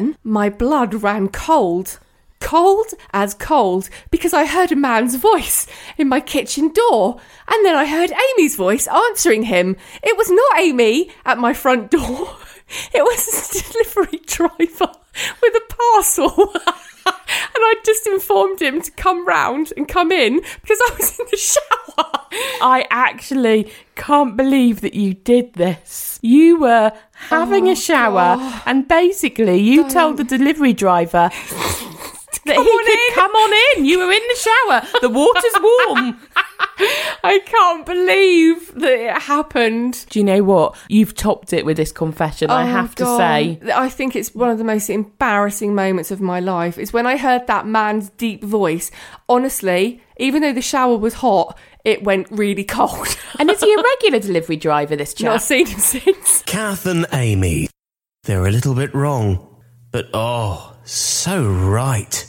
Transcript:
then my blood ran cold. Cold as cold because I heard a man's voice in my kitchen door. And then I heard Aimee's voice answering him. It was not Aimee at my front door, it was a delivery driver with a parcel. and I just informed him to come round and come in because I was in the shower. I actually can't believe that you did this. You were having Oh, a shower and basically you told the delivery driver that Come he could in. come on in. You were in the shower. The water's warm. I can't believe that it happened. Do you know what? You've topped it with this confession, I Oh, have to God. say. I think it's one of the most embarrassing moments of my life. Is when I heard that man's deep voice. Honestly, even though the shower was hot, it went really cold. And is he a regular delivery driver, this chap? Not seen him since. Kath and Aimee. They're a little bit wrong, but oh, so right.